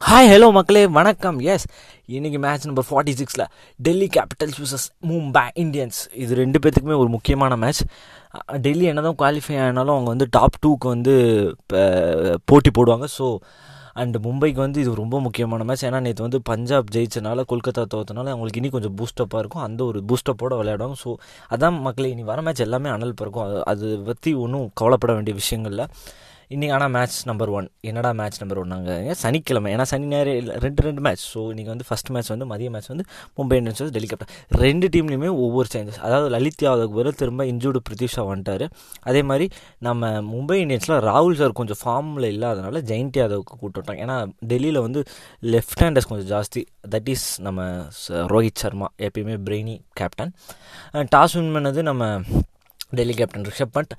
Hi hello மக்களே. வணக்கம். S இன்றைக்கி மேட்ச் நம்பர் ஃபார்ட்டி சிக்ஸில் Delhi Capitals versus Mumbai Indians இது ரெண்டு பேர்த்துக்குமே ஒரு முக்கியமான மேட்ச் டெல்லி என்னதான் குவாலிஃபை ஆனாலும் அவங்க வந்து டாப் டூக்கு வந்து போட்டி போடுவாங்க. ஸோ அண்ட் மும்பைக்கு வந்து இது ரொம்ப முக்கியமான மேட்ச் ஏன்னா நேற்று வந்து பஞ்சாப் ஜெயிச்சனால கொல்கத்தா தோத்தனால அவங்களுக்கு இனி கொஞ்சம் பூஸ்டப்பாக இருக்கும். அந்த ஒரு பூஸ்டப்போட விளையாடுவாங்க. ஸோ அதான் மக்களே இனி வர மேட்ச் எல்லாமே அனல் பிறக்கும். அது அது பற்றி ஒன்றும் கவலைப்பட வேண்டிய விஷயங்கள்ல. இன்றைக்கி ஆனால் மேட்ச் நம்பர் ஒன் என்னடா மேட்ச் நம்பர் ஒன்னாங்க சனிக்கிழமை? ஏன்னா சனி ஞாயிறு ரெண்டு ரெண்டு மேட்ச் ஸோ இன்றைக்கி வந்து ஃபஸ்ட் மேட்ச் வந்து மதிய மேட்ச் வந்து மும்பை இந்தியன்ஸ் வந்து டெல்லி கேப்டன் ரெண்டு டீம்லேயுமே ஒவ்வொரு சேஞ்சஸ் அதாவது லலித் யாதவுக்கு பதில் திரும்ப இன்ஜூர்டு பிரித்திஷா வந்துட்டார். அதே மாதிரி நம்ம மும்பை இந்தியன்ஸில் ராகுல் சார் கொஞ்சம் ஃபார்மில் இல்லாதனால ஜெயந்த் யாதவுக்கு கூட்டு விட்டாங்க ஏன்னா டெல்லியில் வந்து லெஃப்ட் ஹேண்டர்ஸ் கொஞ்சம் ஜாஸ்தி. தட் இஸ் நம்ம ரோஹித் சர்மா எப்பயுமே பிரெய்னி கேப்டன் டாஸ் வின் பண்ணது நம்ம டெல்லி கேப்டன் ரிஷப் பண்ட்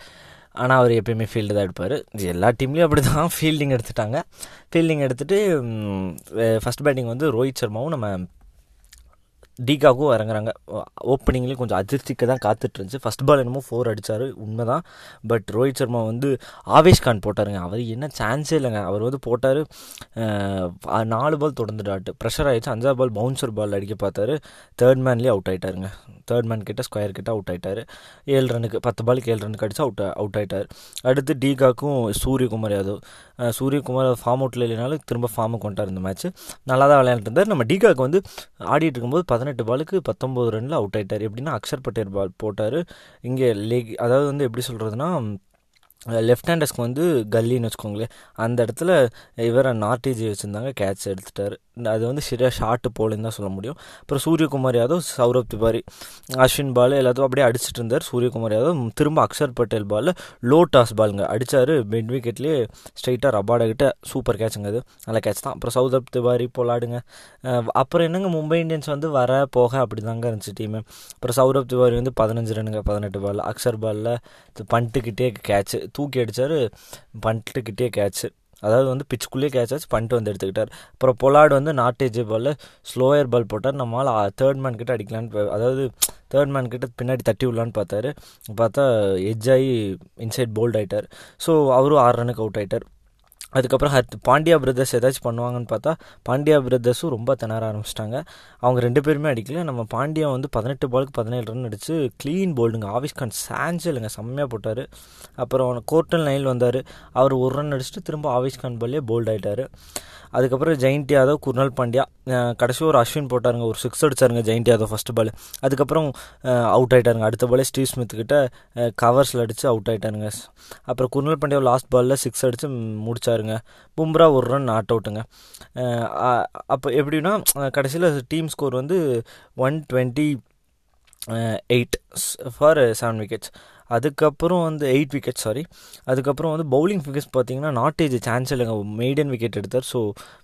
ஆனால் அவர் எப்பயுமே ஃபீல்டு தான் எடுப்பார் எல்லா டீம்லேயும் அப்படி தான் ஃபீல்டிங் எடுத்துட்டாங்க ஃபீல்டிங் எடுத்துகிட்டு ஃபஸ்ட் பேட்டிங் வந்து ரோஹித் சர்மாவும் நம்ம டீகாக்கும் இறங்குறாங்க. ஓப்பனிங்லேயும் கொஞ்சம் அதிர்ச்சிக்கு தான் காத்துட்டு இருந்துச்சு. ஃபஸ்ட் பால் என்னமோ ஃபோர் அடித்தார் உண்மைதான். பட் ரோஹித் சர்மா வந்து ஆவேஷ் கான் போட்டாருங்க. அவர் என்ன சான்ஸே இல்லைங்க. அவர் வந்து போட்டார் நாலு பால் தொடர்ந்துட்டாட்டு ப்ரெஷர் ஆகிடுச்சு அஞ்சாவது பால் பவுன்சர் பால் அடிக்க பார்த்தாரு. தேர்ட் மேன்லேயே அவுட் ஆகிட்டாருங்க தேர்ட் மேன் கிட்ட ஸ்கொயர் கிட்ட அவுட் ஆகிட்டார் ஏழு ரனுக்கு பத்து பாலுக்கு ஏழு ரனுக்கு அடிச்சு அவுட் அவுட் ஆயிட்டார். அடுத்து டீகாக்கும் சூரியகுமார் யாதவ். சூரியகுமார் ஃபார்ம் அவுட்டில் இல்லைனாலும் திரும்ப ஃபார்முக்கு கொண்டார் இந்த மேட்ச் நல்லா தான் விளையாண்டுட்டு இருந்தார். நம்ம டீகாக்கு வந்து ஆடிட்டு இருக்கும்போது பதினெட்டு பாலுக்கு பத்தொம்போது ரனில் அவுட் ஆகிட்டார் எப்படின்னா அக்ஷர் பட்டேல் பால் போட்டார். இங்கே லெக் அதாவது வந்து எப்படி சொல்கிறதுனா லெஃப்ட் ஹேண்டர்ஸ்க்கு வந்து கல்லின்னு வச்சுக்கோங்களேன். அந்த இடத்துல இவரை நார்டிஜி வச்சுருந்தாங்க. கேட்ச் எடுத்துட்டார். அது வந்து சரியாக ஷார்ட்டு போலன்னு தான் சொல்ல முடியும். அப்புறம் சூரியகுமார் யாதவ் சௌரப் திவாரி அஸ்வின் பால் எல்லாத்தையும் அப்படியே அடிச்சிட்டு இருந்தார். சூரியகுமார் யாதவ் திரும்ப அக்ஷர் பட்டேல் பாலில் லோ டாஸ் பாலுங்க அடித்தார் மிட் விக்கெட்லேயே ஸ்ட்ரைட்டாக ரபாடா சூப்பர் கேட்சுங்க அது. நல்ல கேட்ச் தான். அப்புறம் சௌரப் திவாரி போலாடுங்க. அப்புறம் என்னங்க மும்பை இந்தியன்ஸ் வந்து வர போக அப்படி தாங்க இருந்துச்சு டீமு அப்புறம் சௌரப் திவாரி வந்து பதினஞ்சு ரன்னுங்க பதினெட்டு பால். அக்ஷர் பாலில் பண்ட்டுக்கிட்டே கேட்ச் தூக்கி அடித்தார் பண்ட்டுக்கிட்டே கேட்ச் அதாவது வந்து பிச்சுக்குள்ளேயே கேட்ச் ஆச்சு பண்ணிட்டு வந்து எடுத்துக்கிட்டார். அப்புறம் பொலாடு வந்து நாட்டேஜ் பாலில் ஸ்லோயர் பால் போட்டார். நம்மளால் தேர்ட் மேன் கிட்ட அடிக்கலான்னு அதாவது தேர்ட் மேன் கிட்ட பின்னாடி தட்டி விடலான்னு பார்த்தாரு. பார்த்தா எஜ்ஜாகி ஆகி இன்சைட் போல்ட் ஆயிட்டார். ஸோ அவரும் ஆறு ரனுக்கு அவுட் ஆகிட்டார் அதுக்கப்புறம் ஹர்த் பாண்டியா பிரதர்ஸ் ஏதாச்சும் பண்ணுவாங்கன்னு பார்த்தா பாண்டியா பிரதர்ஸும் ரொம்ப திணற ஆரம்பிச்சிட்டாங்க. அவங்க ரெண்டு பேருமே அடிக்கல. நம்ம பாண்டியா வந்து பதினெட்டு பாலுக்கு பதினேழு ரன் அடிச்சு க்ளீன் போல்டுங்க ஆவிஷ்கான் சாஞ்சலுங்க இல்லைங்க செம்மையாக போட்டார். அப்புறம் கோர்ட்டல் நைல் வந்தார். அவர் ஒரு ரன் அடிச்சுட்டு திரும்ப ஆவிஷ்கான் பால்லே போல்ட் ஆகிட்டார் அதுக்கப்புறம் ஜெயின்ட் யாதவ் குர்னால் பாண்டியா கடைசி ஒரு அஸ்வின் போட்டாருங்க ஒரு சிக்ஸ் அடிச்சாருங்க ஜெயின்ட் யாதவ் ஃபஸ்ட் பால் அதுக்கப்புறம் அவுட் ஆகிட்டாருங்க அடுத்த பாலே ஸ்டீவ் ஸ்மித் கிட்ட கவர்ஸில் அடித்து அவுட் ஆயிட்டாருங்க. அப்புறம் குர்னல் பாண்டியா லாஸ்ட் பாலில் சிக்ஸ் அடித்து முடிச்சாருங்க. பும்ரா ஒரு ரன் நாட் அவுட்டுங்க அப்போ எப்படின்னா கடைசியில் டீம் ஸ்கோர் வந்து one twenty eight for seven wickets அதுக்கப்புறம் வந்து எயிட் விக்கெட் சாரி அதுக்கப்புறம் வந்து பவுலிங் விக்கெட்ஸ் பார்த்தீங்கன்னா நாட்டேஜ் சான்ஸ் இல்லைங்க. மெய்டன் விக்கெட் எடுத்தார். ஸோ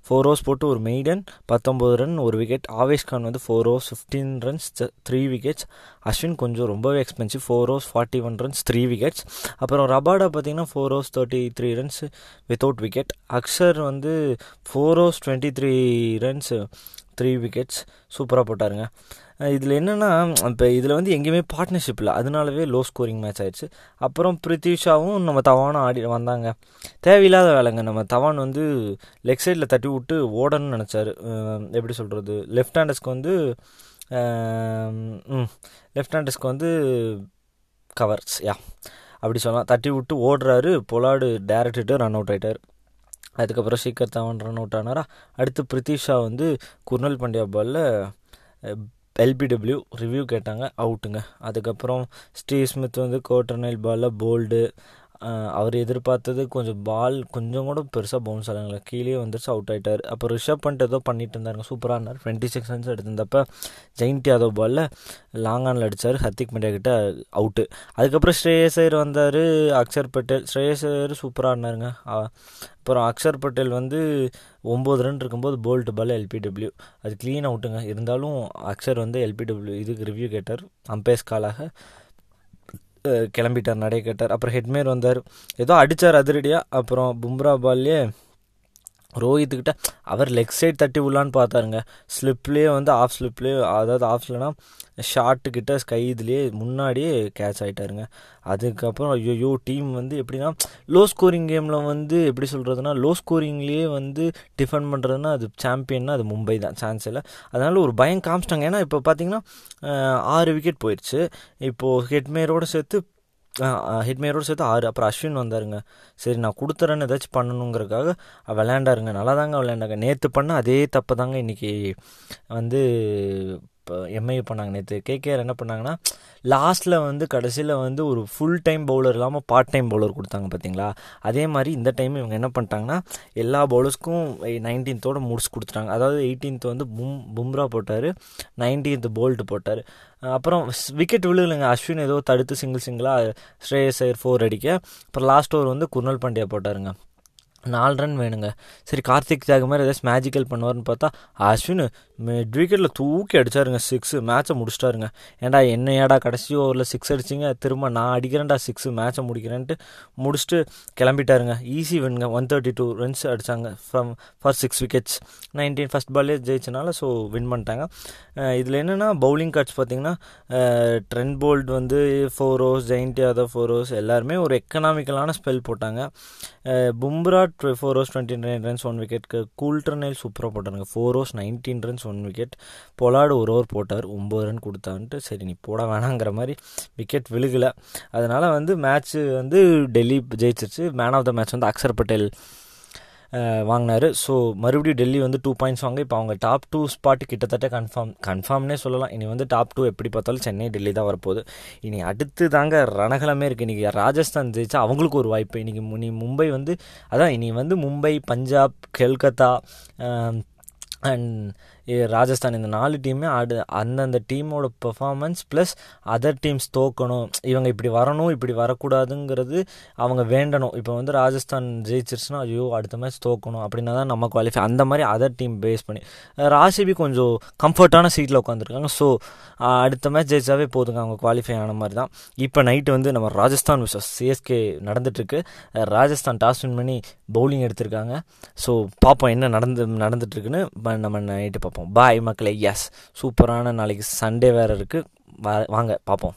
ஃபோர் ஓவர்ஸ் போட்டு ஒரு மெய்டன் பத்தொம்பது ரன் ஒரு விக்கெட் ஆவேஷ் கான் வந்து four overs fifteen runs three wickets Ashwin கொஞ்சம் ரொம்பவே expensive four overs forty one runs three wickets அப்புறம் ரபாடா பார்த்தீங்கன்னா four overs thirty three runs without wicket Axar வந்து four overs twenty three runs three wickets சூப்பராக போட்டாருங்க. இதில் என்னென்னா இப்போ இதில் வந்து எங்கேயுமே பார்ட்னர்ஷிப் இல்லை. அதனாலவே லோ ஸ்கோரிங் மேட்ச் ஆயிடுச்சு. அப்புறம் பிரித்விஷாவும் நம்ம தவானும் ஆடி வந்தாங்க. தேவையில்லாத வேலைங்க. நம்ம தவான் வந்து லெக் சைடில் தட்டி விட்டு ஓடணும்னு நினச்சாரு. எப்படி சொல்கிறது லெஃப்ட் ஹேண்டர்ஸ்க்கு வந்து லெஃப்ட் ஹேண்டர்ஸ்க்கு வந்து கவர்ஸ் யா அப்படி சொல்லலாம். தட்டி விட்டு ஓடுறாரு. பொலாடு டேரக்ட் ரன் அவுட் ஆயிட்டார். அதுக்கப்புறம் சீக்கர் தவன் ரன் அவுட் ஆனாரா? அடுத்து பிரித்திஷா வந்து குர்னல் பாண்டியா பாலில் எல்பிடபிள்யூ ரிவ்யூ கேட்டாங்க அவுட்டுங்க அதுக்கப்புறம் ஸ்டீவ் ஸ்மித் வந்து கோட்டர்னைல் பாலில் போல்டு அவர் எதிர்பார்த்தது கொஞ்சம் பால் கொஞ்சம் கூட பெருசாக பவுன்ஸ் ஆகலைங்களா கீழே வந்துருச்சு அவுட் ஆகிட்டார் அப்போ ரிஷப் பண்ணிட்டு ஏதோ பண்ணிட்டு இருந்தாருங்க சூப்பராக இருந்தார். டுவெண்ட்டி சிக்ஸ் ரன்ஸ் எடுத்திருந்தப்ப ஜெயின்ட் யாதவ் பாலில் லாங் ஆனில் அடித்தார் ஹர்திக் பாண்டியா கிட்ட அவுட்டு அதுக்கப்புறம் ஸ்ரேயஸ் ஐயர் வந்தார் அக்ஷர் பட்டேல். ஸ்ரேயஸ் ஐயர் சூப்பராக இருந்தாருங்க. அப்புறம் அக்ஷர் பட்டேல் வந்து ஒம்பது ரன் இருக்கும்போது போல்ட் பால் எல்பிடபிள்யூ அது க்ளீன் அவுட்டுங்க இருந்தாலும் அக்ஷர் வந்து எல்பிடபிள்யூ இதுக்கு ரிவ்யூ கேட்டார். அம்பேஸ் காலாக கிளம்பிட்டார் நடை கேட்டார் அப்புறம் ஹெட்மேர் வந்தார். ஏதோ அடித்தார் அதிரடியாக அப்புறம் பும்ரா பால்லே ரோஹித்துக்கிட்ட அவர் லெக் சைட் தட்டி விடலான்னு பார்த்தாருங்க. ஸ்லிப்லேயே வந்து ஆஃப் ஸ்லிப்லேயே அதாவது ஆஃப்லனா ஷார்ட்டுக்கிட்ட ஸ்கை இதுலேயே முன்னாடியே கேட்ச் ஆகிட்டாருங்க அதுக்கப்புறம் ஐயோ டீம் வந்து எப்படின்னா லோ ஸ்கோரிங் கேமில் வந்து எப்படி சொல்கிறதுனா லோ ஸ்கோரிங்லேயே வந்து டிஃபெண்ட் பண்ணுறதுனா அது சாம்பியன்னா அது மும்பை தான் சான்ஸ் இல்லை. அதனால் ஒரு பயம் காமிச்சிட்டாங்க. ஏன்னா இப்போ பார்த்தீங்கன்னா ஆறு விக்கெட் போயிடுச்சு இப்போது ஹெட்மேரோடு சேர்த்து ஹிட்மேரோடு சேர்த்து ஆறு. அப்புறம் அஸ்வின் வந்தாருங்க. சரி நான் கொடுத்துறேன்னு ஏதாச்சும் பண்ணணுங்கிறதுக்காக விளையாண்டாருங்க. நல்லா தாங்க விளையாண்டாங்க. நேற்று பண்ண அதே தப்பு தாங்க இன்றைக்கி வந்து இப்போ எம்ஐ பண்ணாங்க நேற்று கேகேஆர் என்ன பண்ணாங்கன்னா லாஸ்ட்டில் வந்து கடைசியில் வந்து ஒரு ஃபுல் டைம் பவுலர் இல்லாமல் பார்ட் டைம் பவுலர் கொடுத்தாங்க பார்த்தீங்களா அதே மாதிரி இந்த டைம் இவங்க என்ன பண்ணிட்டாங்கன்னா எல்லா பவுலர்ஸ்க்கும் நைன்டீன்த்தோட முடிச்சு கொடுத்துட்டாங்க. அதாவது எயிட்டீன்த் வந்து பும் பும்ரா போட்டார். நைன்டீன்த் போல்ட் போட்டார். அப்புறம் விக்கெட் விழுகலைங்க. அஸ்வின் ஏதோ தடுத்து சிங்கிள் சிங்கிளாக ஸ்ரேயஸ் ஐயர் ஃபோர் அடிக்க. அப்புறம் லாஸ்ட் ஓவர் வந்து குர்னல் பாண்டியா போட்டாருங்க. நாலு ரன் வேணுங்க. சரி கார்த்திக் தியாக மாதிரி ஏதாச்சும் மேஜிக்கல் பண்ணுவார்னு பார்த்தா அஸ்வின் மிட் விக்கெட்டில் தூக்கி அடிச்சாருங்க சிக்ஸு மேட்சை முடிச்சிட்டாருங்க. ஏன்டா என்ன ஏடா கடைசி ஓவரில் சிக்ஸ் அடிச்சிங்க? திரும்ப நான் அடிக்கிறேன்டா சிக்ஸு மேட்சை முடிக்கிறேன்ட்டு முடிச்சுட்டு கிளம்பிட்டாருங்க. ஈஸி வின்ங்க ஒன் தேர்ட்டி டூ ரன்ஸ் அடித்தாங்க from first six wickets nineteen first பால்லே ஜெயிச்சனால ஸோ வின் பண்ணிட்டாங்க. இதில் என்னென்னா பவுலிங் கார்ட்ஸ் பார்த்தீங்கன்னா ட்ரெண்ட் போல்ட் வந்து four overs Jayant Yadav four overs எல்லாருமே ஒரு எக்கனாமிக்கலான ஸ்பெல் போட்டாங்க. Bumrah four overs twenty nine runs one விக்கெட்க்கு Coulter Nile சூப்பராக போட்டாருங்க four overs nineteen runs one wicket Pollard ஒரு ஓவர் போட்டார். ஒம்பது ரன் கொடுத்தான்ட்டு. சரி நீ போட வேணாங்கிற மாதிரி விக்கெட் விழுகலை. அதனால் வந்து மேட்ச்சு வந்து டெல்லி ஜெயிச்சிருச்சு. மேன் ஆஃப் த மேட்ச் வந்து அக்சர் பட்டேல். வாங்கினார். ஸோ மறுபடியும் டெல்லி வந்து டூ பாயிண்ட்ஸ் வாங்க. இப்போ அவங்க டாப் டூ ஸ்பாட்டு கிட்டத்தட்ட கன்ஃபார்ம் கன்ஃபார்ம்னே சொல்லலாம். இனி வந்து டாப் டூ எப்படி பார்த்தாலும் சென்னை டெல்லி தான் வரப்போகுது. இனி அடுத்து தாங்க ரணகலமே இருக்குது இன்றைக்கி ராஜஸ்தான் ஜெயிச்சா அவங்களுக்கு ஒரு வாய்ப்பு. இன்றைக்கி இனி மும்பை வந்து அதான் இனி வந்து மும்பை பஞ்சாப் கெல்கத்தா அண்ட் ராஜஸ்தான் இந்த நாலு டீமே ஆடு அந்தந்த டீமோட பெர்ஃபார்மன்ஸ் ப்ளஸ் அதர் டீம்ஸ் தோக்கணும். இவங்க இப்படி வரணும் இப்படி வரக்கூடாதுங்கிறது அவங்க வேண்டணும். இப்போ வந்து ராஜஸ்தான் ஜெயிச்சிருச்சுன்னா ஐயோ அடுத்த மேட்ச் தோக்கணும் அப்படின்னா தான் நம்ம குவாலிஃபை அந்த மாதிரி அதர் டீம் பேஸ் பண்ணி. ராசிபி கொஞ்சம் கம்ஃபர்ட்டான சீட்டில் உட்காந்துருக்காங்க ஸோ அடுத்த மேட்ச் ஜெயிச்சாவே போதுங்க. அவங்க குவாலிஃபை ஆன மாதிரி தான். இப்போ நைட்டு வந்து நம்ம ராஜஸ்தான் விசஸ் சிஎஸ்கே நடந்துட்டுருக்கு. ராஜஸ்தான் டாஸ் வின் பண்ணி பவுலிங் எடுத்திருக்காங்க. ஸோ பார்ப்போம் என்ன நடந்து நடந்துட்டுருக்குன்னு நம்ம நைட்டு பார்ப்போம் பார்ப்போம். பாய் மக்களே. எஸ் சூப்பரான நாளைக்கு சண்டே வேறு இருக்குது வாங்க. பார்ப்போம்.